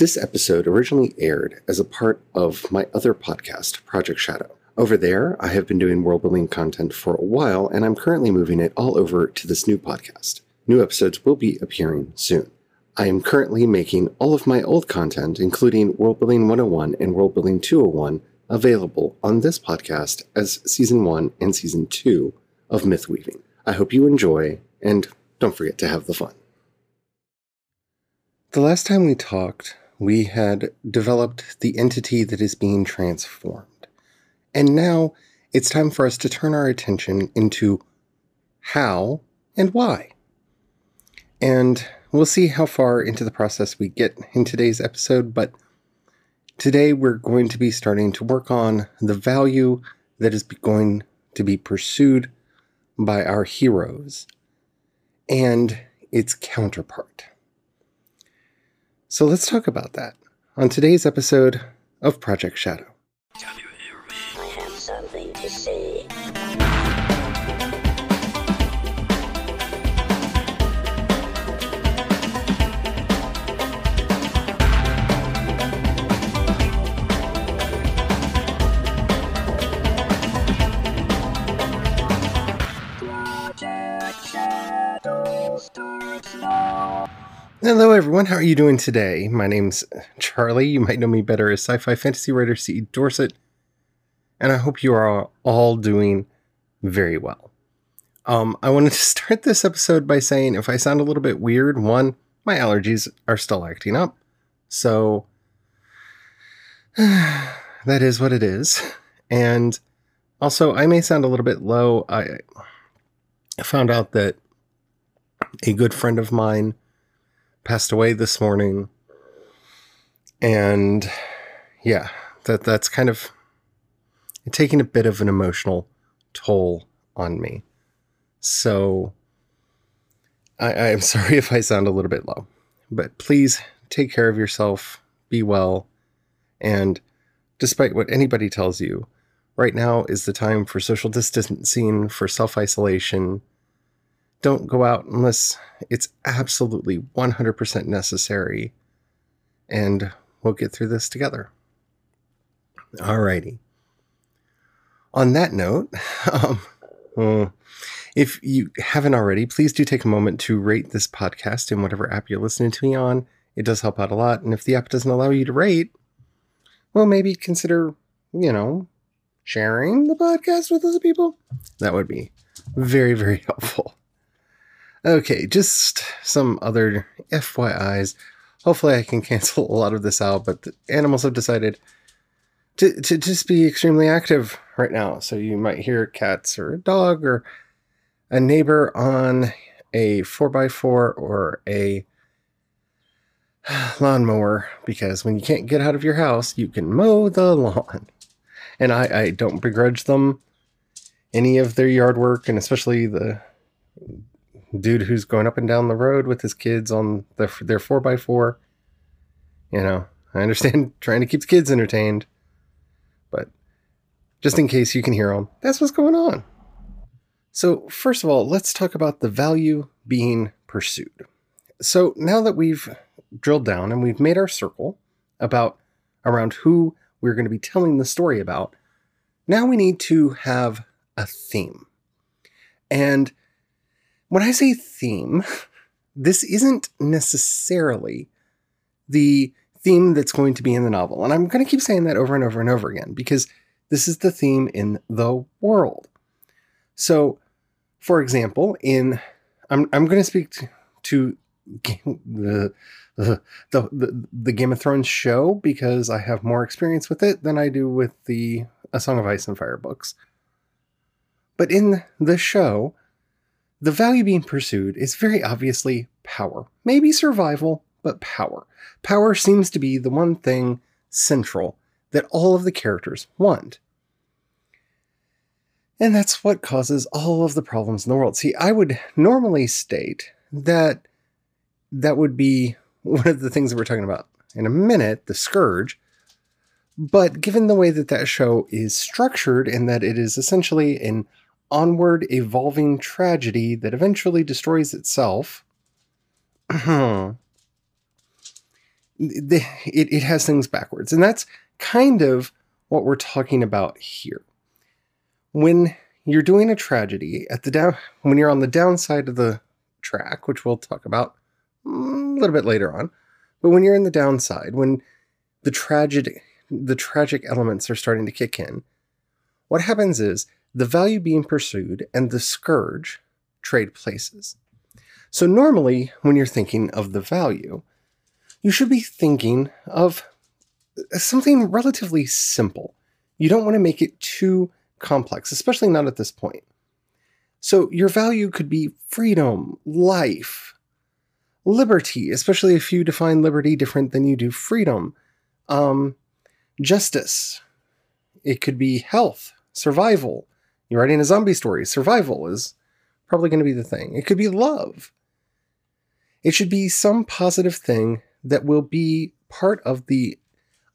This episode originally aired as a part of my other podcast, Project Shadow. Over there, I have been doing world building content for a while, and I'm currently moving it all over to this new podcast. New episodes will be appearing soon. I am currently making all of my old content, including World Building 101 and World Building 201, available on this podcast as Season 1 and Season 2 of Myth Weaving. I hope you enjoy, and don't forget to have the fun. The last time we talked, we had developed the entity that is being transformed. And now it's time for us to turn our attention into how and why. And we'll see how far into the process we get in today's episode, but today we're going to be starting to work on the value that is going to be pursued by our heroes and its counterpart. So let's talk about that on today's episode of Project Shadow. I have something to say. Project Shadow starts now. Hello, everyone. How are you doing today? My name's Charlie. You might know me better as sci fi fantasy writer C. Dorsett, and I hope you are all doing very well. Um, I wanted to start this episode by saying if I sound a little bit weird, one, my allergies are still acting up. So that is what it is. And also, I may sound a little bit low. I I found out that a good friend of mine passed away this morning. And yeah, that that's kind of taking a bit of an emotional toll on me. So I, I am sorry if I sound a little bit low, but please take care of yourself, be well, and despite what anybody tells you, right now is the time for social distancing, for self isolation. Don't go out unless it's absolutely 100% necessary, and we'll get through this together. Alrighty. On that note, um, uh, if you haven't already, please do take a moment to rate this podcast in whatever app you're listening to me on. It does help out a lot. And if the app doesn't allow you to rate, well, maybe consider, you know, sharing the podcast with other people. That would be very, very helpful. Okay, just some other FYIs. Hopefully, I can cancel a lot of this out, but the animals have decided to, to just be extremely active right now. So you might hear cats or a dog or a neighbor on a 4x4 or a lawnmower because when you can't get out of your house, you can mow the lawn. And I, I don't begrudge them any of their yard work, and especially the dude who's going up and down the road with his kids on the, their 4x4. You know, I understand trying to keep the kids entertained, but just in case you can hear them, that's what's going on. So, first of all, let's talk about the value being pursued. So, now that we've drilled down and we've made our circle about around who we're going to be telling the story about, now we need to have a theme. And when I say theme, this isn't necessarily the theme that's going to be in the novel. And I'm going to keep saying that over and over and over again because this is the theme in the world. So, for example, in I'm I'm going to speak to, to the, the the the Game of Thrones show because I have more experience with it than I do with the A Song of Ice and Fire books. But in the show, the value being pursued is very obviously power. Maybe survival, but power. Power seems to be the one thing central that all of the characters want. And that's what causes all of the problems in the world. See, I would normally state that that would be one of the things that we're talking about in a minute, the Scourge. But given the way that that show is structured, and that it is essentially an onward evolving tragedy that eventually destroys itself, it, it has things backwards. And that's kind of what we're talking about here. When you're doing a tragedy at the down, when you're on the downside of the track, which we'll talk about a little bit later on, but when you're in the downside, when the tragedy, the tragic elements are starting to kick in, what happens is the value being pursued and the scourge trade places. So normally, when you're thinking of the value, you should be thinking of something relatively simple. You don't want to make it too complex, especially not at this point. So your value could be freedom, life, liberty, especially if you define liberty different than you do freedom, um, justice. It could be health, survival. You're writing a zombie story. Survival is probably going to be the thing. It could be love. It should be some positive thing that will be part of the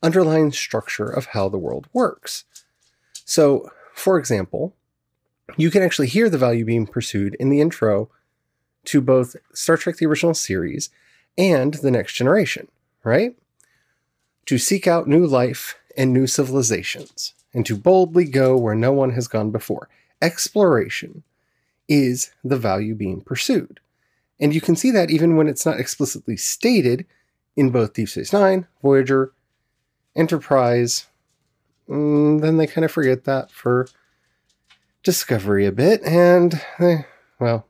underlying structure of how the world works. So, for example, you can actually hear the value being pursued in the intro to both Star Trek the original series and The Next Generation, right? To seek out new life and new civilizations, and to boldly go where no one has gone before. Exploration is the value being pursued. And you can see that even when it's not explicitly stated in both Deep Space Nine, Voyager, Enterprise. Mm, then they kind of forget that for Discovery a bit, and eh, well,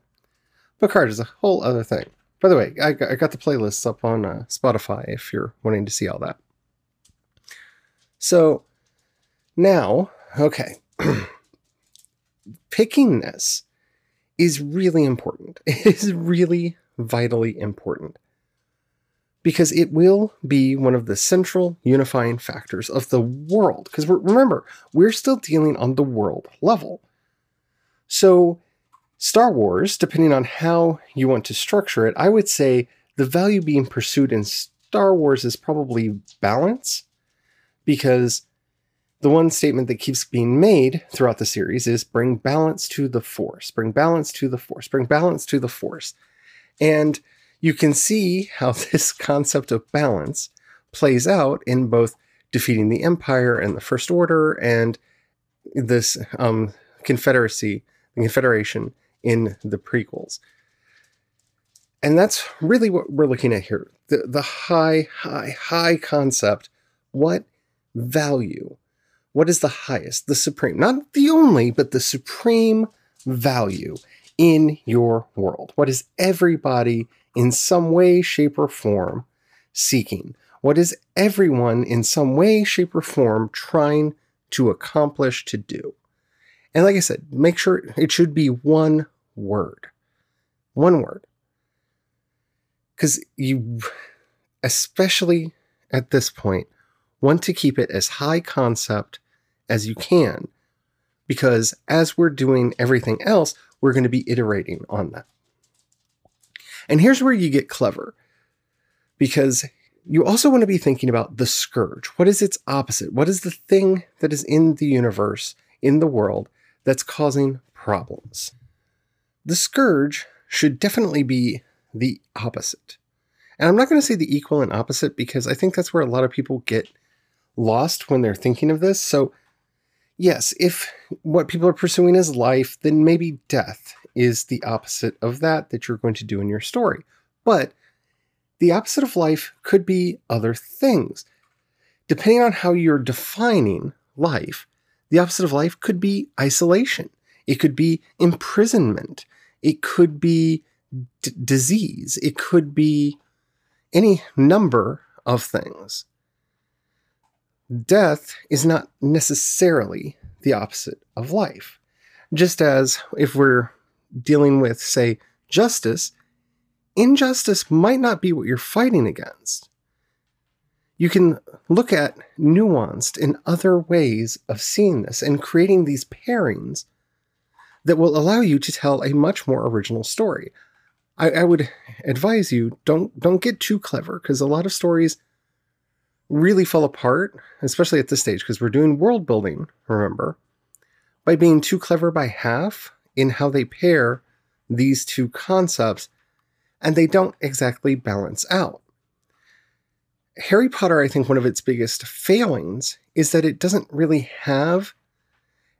Picard is a whole other thing. By the way, I got, I got the playlists up on uh, Spotify if you're wanting to see all that. So now, okay, picking this is really important. It is really vitally important because it will be one of the central unifying factors of the world. Because remember, we're still dealing on the world level. So, Star Wars, depending on how you want to structure it, I would say the value being pursued in Star Wars is probably balance, because the one statement that keeps being made throughout the series is bring balance to the force, bring balance to the force, bring balance to the force. And you can see how this concept of balance plays out in both defeating the Empire and the First Order and this um, Confederacy, the Confederation in the prequels. And that's really what we're looking at here. The, the high, high, high concept. What value what is the highest, the supreme, not the only, but the supreme value in your world? What is everybody in some way, shape, or form seeking? What is everyone in some way, shape, or form trying to accomplish to do? And like I said, make sure it should be one word. One word. Because you, especially at this point, want to keep it as high concept as you can. Because as we're doing everything else, we're going to be iterating on that. And here's where you get clever. Because you also want to be thinking about the scourge. What is its opposite? What is the thing that is in the universe, in the world, that's causing problems? The scourge should definitely be the opposite. And I'm not going to say the equal and opposite because I think that's where a lot of people get lost when they're thinking of this. So yes, if what people are pursuing is life, then maybe death is the opposite of that that you're going to do in your story. But the opposite of life could be other things. Depending on how you're defining life, the opposite of life could be isolation, it could be imprisonment, it could be d- disease, it could be any number of things death is not necessarily the opposite of life. Just as if we're dealing with, say, justice, injustice might not be what you're fighting against. You can look at nuanced and other ways of seeing this and creating these pairings that will allow you to tell a much more original story. I, I would advise you don't don't get too clever because a lot of stories really fall apart, especially at this stage, because we're doing world building, remember, by being too clever by half in how they pair these two concepts, and they don't exactly balance out. Harry Potter, I think one of its biggest failings is that it doesn't really have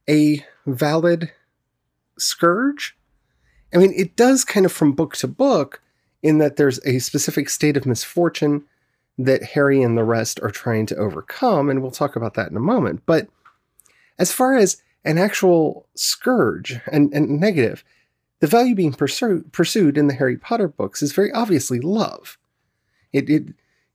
a valid scourge. I mean, it does kind of from book to book in that there's a specific state of misfortune that Harry and the rest are trying to overcome, and we'll talk about that in a moment. But as far as an actual scourge and, and negative, the value being pursued, in the Harry Potter books is very obviously love. It, it,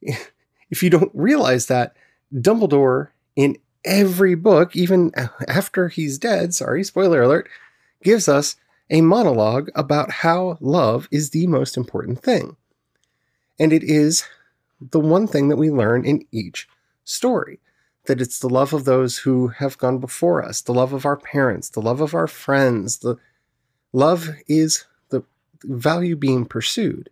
if you don't realize that, Dumbledore in every book, even after he's dead, sorry, spoiler alert, gives us a monologue about how love is the most important thing. And it is the one thing that we learn in each story that it's the love of those who have gone before us, the love of our parents, the love of our friends, the love is the value being pursued.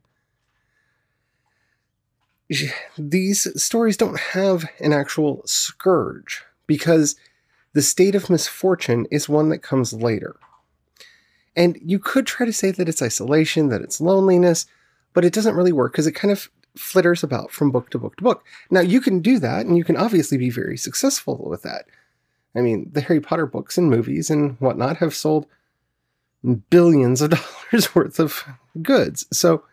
These stories don't have an actual scourge because the state of misfortune is one that comes later. And you could try to say that it's isolation, that it's loneliness, but it doesn't really work because it kind of flitters about from book to book to book. Now, you can do that, and you can obviously be very successful with that. I mean, the Harry Potter books and movies and whatnot have sold billions of dollars worth of goods. So,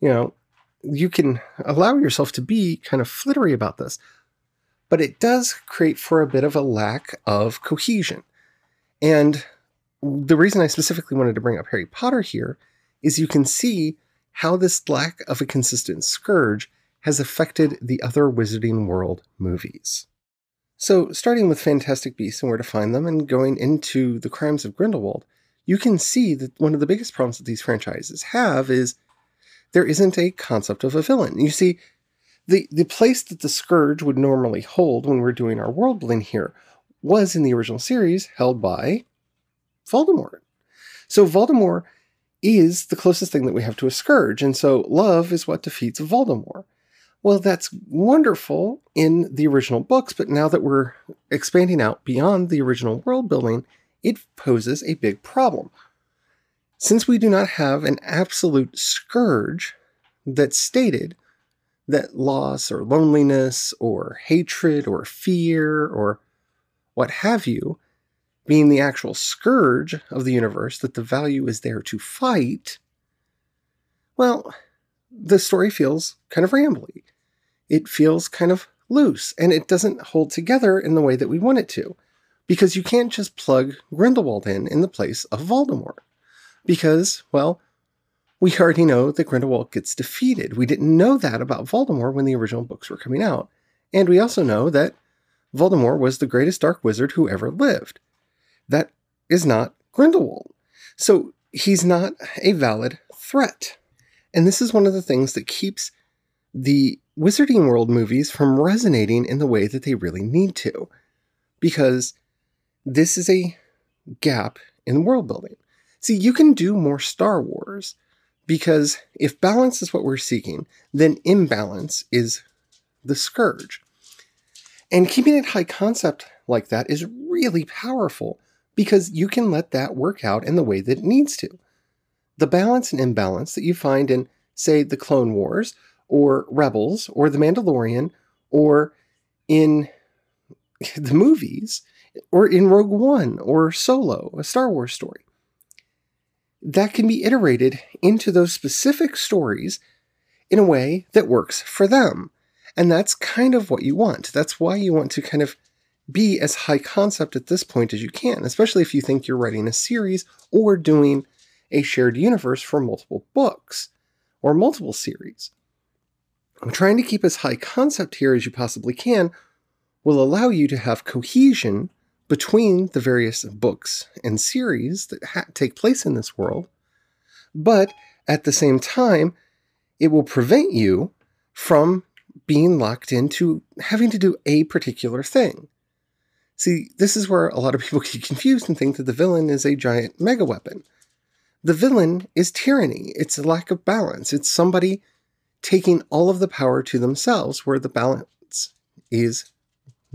you know, you can allow yourself to be kind of flittery about this, but it does create for a bit of a lack of cohesion. And the reason I specifically wanted to bring up Harry Potter here is you can see how this lack of a consistent scourge has affected the other Wizarding World movies. So, starting with Fantastic Beasts and where to find them, and going into the crimes of Grindelwald, you can see that one of the biggest problems that these franchises have is there isn't a concept of a villain. You see, the, the place that the Scourge would normally hold when we're doing our world here was in the original series held by Voldemort. So Voldemort is the closest thing that we have to a scourge. And so love is what defeats Voldemort. Well, that's wonderful in the original books, but now that we're expanding out beyond the original world building, it poses a big problem. Since we do not have an absolute scourge that stated that loss or loneliness or hatred or fear or what have you being the actual scourge of the universe that the value is there to fight, well, the story feels kind of rambly. It feels kind of loose, and it doesn't hold together in the way that we want it to. Because you can't just plug Grindelwald in in the place of Voldemort. Because, well, we already know that Grindelwald gets defeated. We didn't know that about Voldemort when the original books were coming out. And we also know that Voldemort was the greatest dark wizard who ever lived that is not Grindelwald. So he's not a valid threat. And this is one of the things that keeps the Wizarding World movies from resonating in the way that they really need to. Because this is a gap in world building. See, you can do more Star Wars because if balance is what we're seeking, then imbalance is the scourge. And keeping it high concept like that is really powerful because you can let that work out in the way that it needs to. The balance and imbalance that you find in, say, the Clone Wars, or Rebels, or The Mandalorian, or in the movies, or in Rogue One, or Solo, a Star Wars story. That can be iterated into those specific stories in a way that works for them. And that's kind of what you want. That's why you want to kind of be as high concept at this point as you can, especially if you think you're writing a series or doing a shared universe for multiple books or multiple series. I'm trying to keep as high concept here as you possibly can will allow you to have cohesion between the various books and series that ha- take place in this world, but at the same time, it will prevent you from being locked into having to do a particular thing. See, this is where a lot of people get confused and think that the villain is a giant mega weapon. The villain is tyranny. It's a lack of balance. It's somebody taking all of the power to themselves where the balance is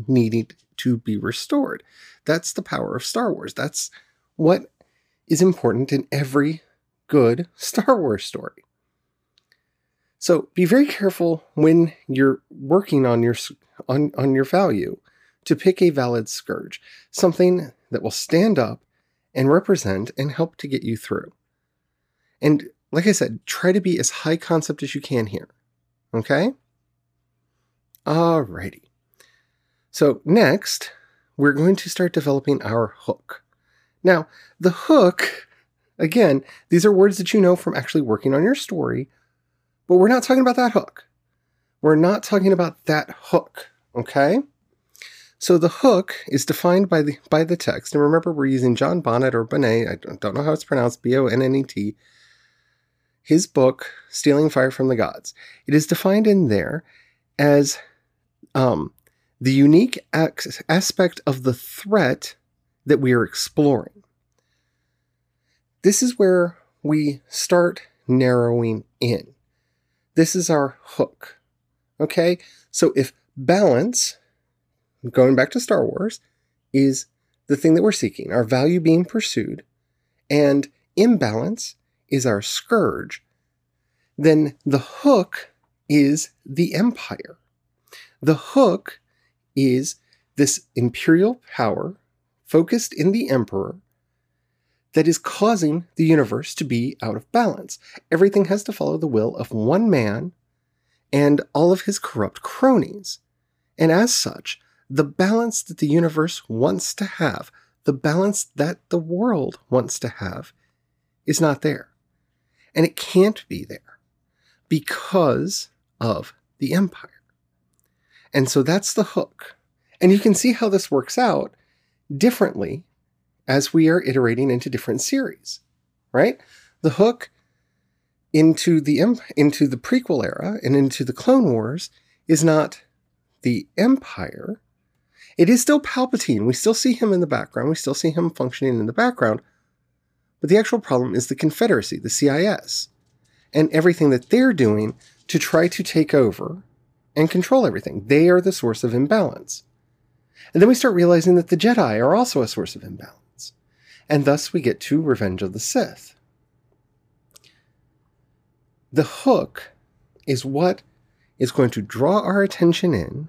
needed to be restored. That's the power of Star Wars. That's what is important in every good Star Wars story. So be very careful when you're working on your on, on your value to pick a valid scourge, something that will stand up and represent and help to get you through. And like I said, try to be as high concept as you can here. Okay? Alrighty. So next, we're going to start developing our hook. Now, the hook, again, these are words that you know from actually working on your story, but we're not talking about that hook. We're not talking about that hook, okay? So the hook is defined by the by the text, and remember we're using John Bonnet or Bonnet. I don't, know how it's pronounced. B O N N E T. His book, "Stealing Fire from the Gods." It is defined in there as um, the unique aspect of the threat that we are exploring. This is where we start narrowing in. This is our hook. Okay? So if balance, going back to Star Wars, is the thing that we're seeking, our value being pursued, and imbalance is our scourge, then the hook is the empire. The hook is this imperial power focused in the emperor that is causing the universe to be out of balance. Everything has to follow the will of one man and all of his corrupt cronies. And as such, the balance that the universe wants to have, the balance that the world wants to have, is not there. And it can't be there because of the empire. And so that's the hook. And you can see how this works out differently as we are iterating into different series, right? The hook into the into the prequel era and into the Clone Wars is not the Empire. It is still Palpatine. We still see him in the background. We still see him functioning in the background. But the actual problem is the Confederacy, the CIS, and everything that they're doing to try to take over and control everything. They are the source of imbalance. And then we start realizing that the Jedi are also a source of imbalance. And thus we get to Revenge of the Sith. The hook is what is going to draw our attention in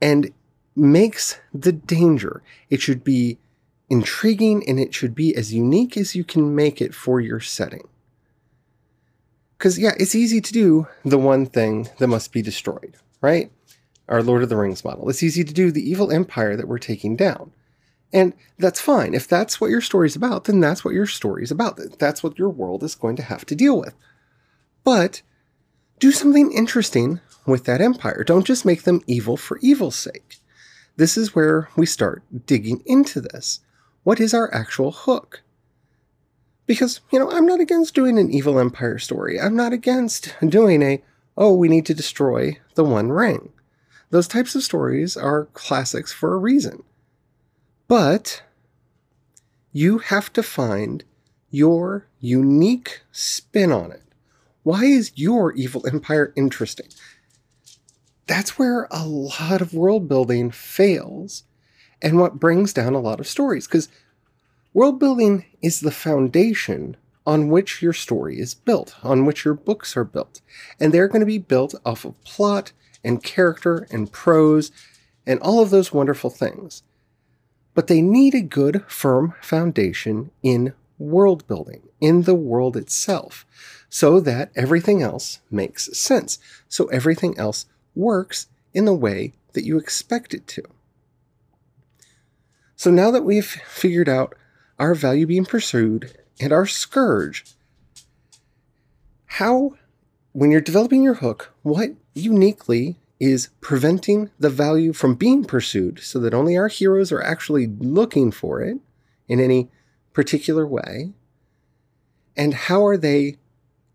and makes the danger. It should be intriguing and it should be as unique as you can make it for your setting. Because, yeah, it's easy to do the one thing that must be destroyed, right? Our Lord of the Rings model. It's easy to do the evil empire that we're taking down. And that's fine. If that's what your story's about, then that's what your story's about. That's what your world is going to have to deal with. But do something interesting with that empire. Don't just make them evil for evil's sake. This is where we start digging into this. What is our actual hook? Because, you know, I'm not against doing an evil empire story. I'm not against doing a, oh, we need to destroy the One Ring. Those types of stories are classics for a reason. But you have to find your unique spin on it. Why is your evil empire interesting? That's where a lot of world building fails and what brings down a lot of stories. Because World building is the foundation on which your story is built, on which your books are built. And they're going to be built off of plot and character and prose and all of those wonderful things. But they need a good, firm foundation in world building, in the world itself, so that everything else makes sense, so everything else works in the way that you expect it to. So now that we've figured out our value being pursued, and our scourge. How, when you're developing your hook, what uniquely is preventing the value from being pursued so that only our heroes are actually looking for it in any particular way? And how are they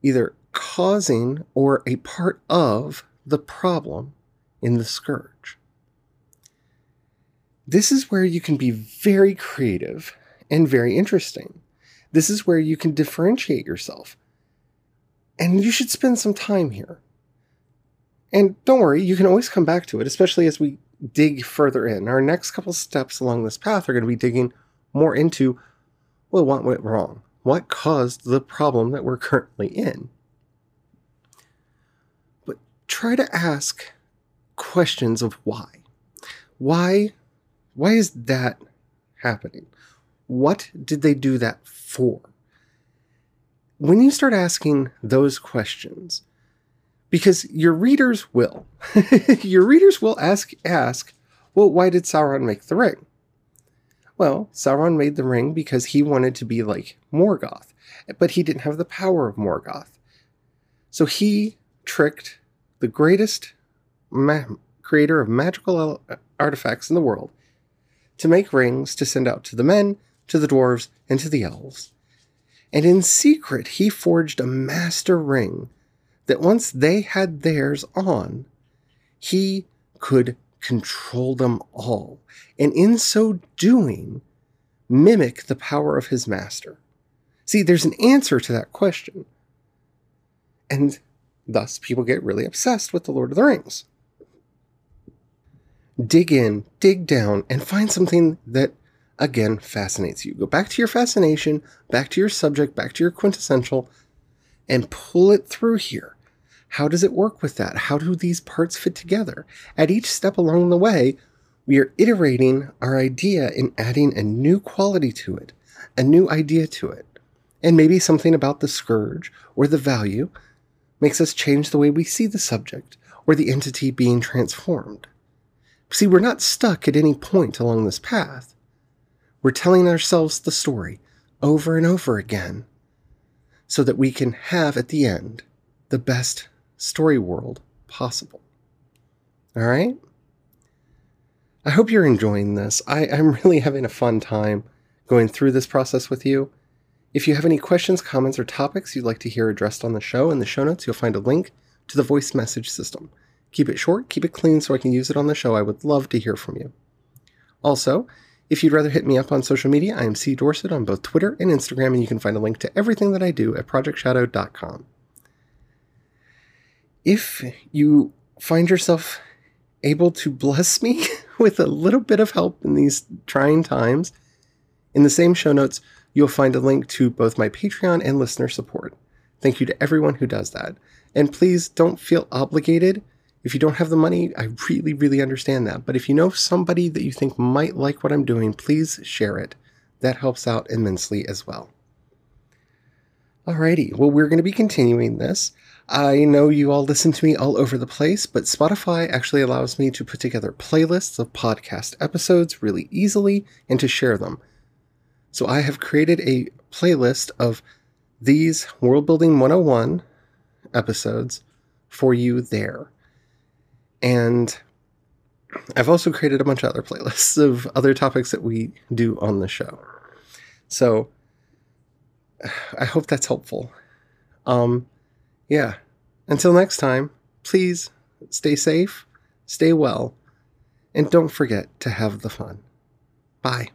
either causing or a part of the problem in the scourge? This is where you can be very creative and very interesting. This is where you can differentiate yourself. And you should spend some time here. And don't worry, you can always come back to it, especially as we dig further in. Our next couple steps along this path are going to be digging more into well, what went wrong? What caused the problem that we're currently in? Try to ask questions of why. Why why is that happening? What did they do that for? When you start asking those questions, because your readers will, your readers will ask ask, well, why did Sauron make the ring? Well, Sauron made the ring because he wanted to be like Morgoth, but he didn't have the power of Morgoth. So he tricked the greatest ma- creator of magical artifacts in the world to make rings to send out to the men, to the dwarves, and to the elves. And in secret, he forged a master ring that once they had theirs on, he could control them all, and in so doing, mimic the power of his master? See, there's an answer to that question. And thus, people get really obsessed with The Lord of the Rings. Dig in, dig down, and find something that, again, fascinates you. Go back to your fascination, back to your subject, back to your quintessential, and pull it through here. How does it work with that? How do these parts fit together? At each step along the way, we are iterating our idea and adding a new quality to it, a new idea to it. And maybe something about the scourge or the value makes us change the way we see the subject or the entity being transformed. See, we're not stuck at any point along this path. We're telling ourselves the story over and over again so that we can have at the end the best story world possible. All right? I hope you're enjoying this. I, am really having a fun time going through this process with you. If you have any questions, comments, or topics you'd like to hear addressed on the show, in the show notes, you'll find a link to the voice message system. Keep it short, keep it clean so I can use it on the show. I would love to hear from you. Also, if you'd rather hit me up on social media, I am C. Dorsett on both Twitter and Instagram, and you can find a link to everything that I do at projectshadow.com if you find yourself able to bless me with a little bit of help in these trying times, in the same show notes, you'll find a link to both my Patreon and listener support. Thank you to everyone who does that. And please don't feel obligated. If you don't have the money, I really, really understand that. But if you know somebody that you think might like what I'm doing, please share it. That helps out immensely as well. Alrighty, well, we're going to be continuing this. I know you all listen to me all over the place, but Spotify actually allows me to put together playlists of podcast episodes really easily and to share them. So I have created a playlist of these World Building 101 episodes for you there. And I've also created a bunch of other playlists of other topics that we do on the show. So I hope that's helpful. Um, yeah. Until next time, please stay safe, stay well, and don't forget to have the fun. Bye.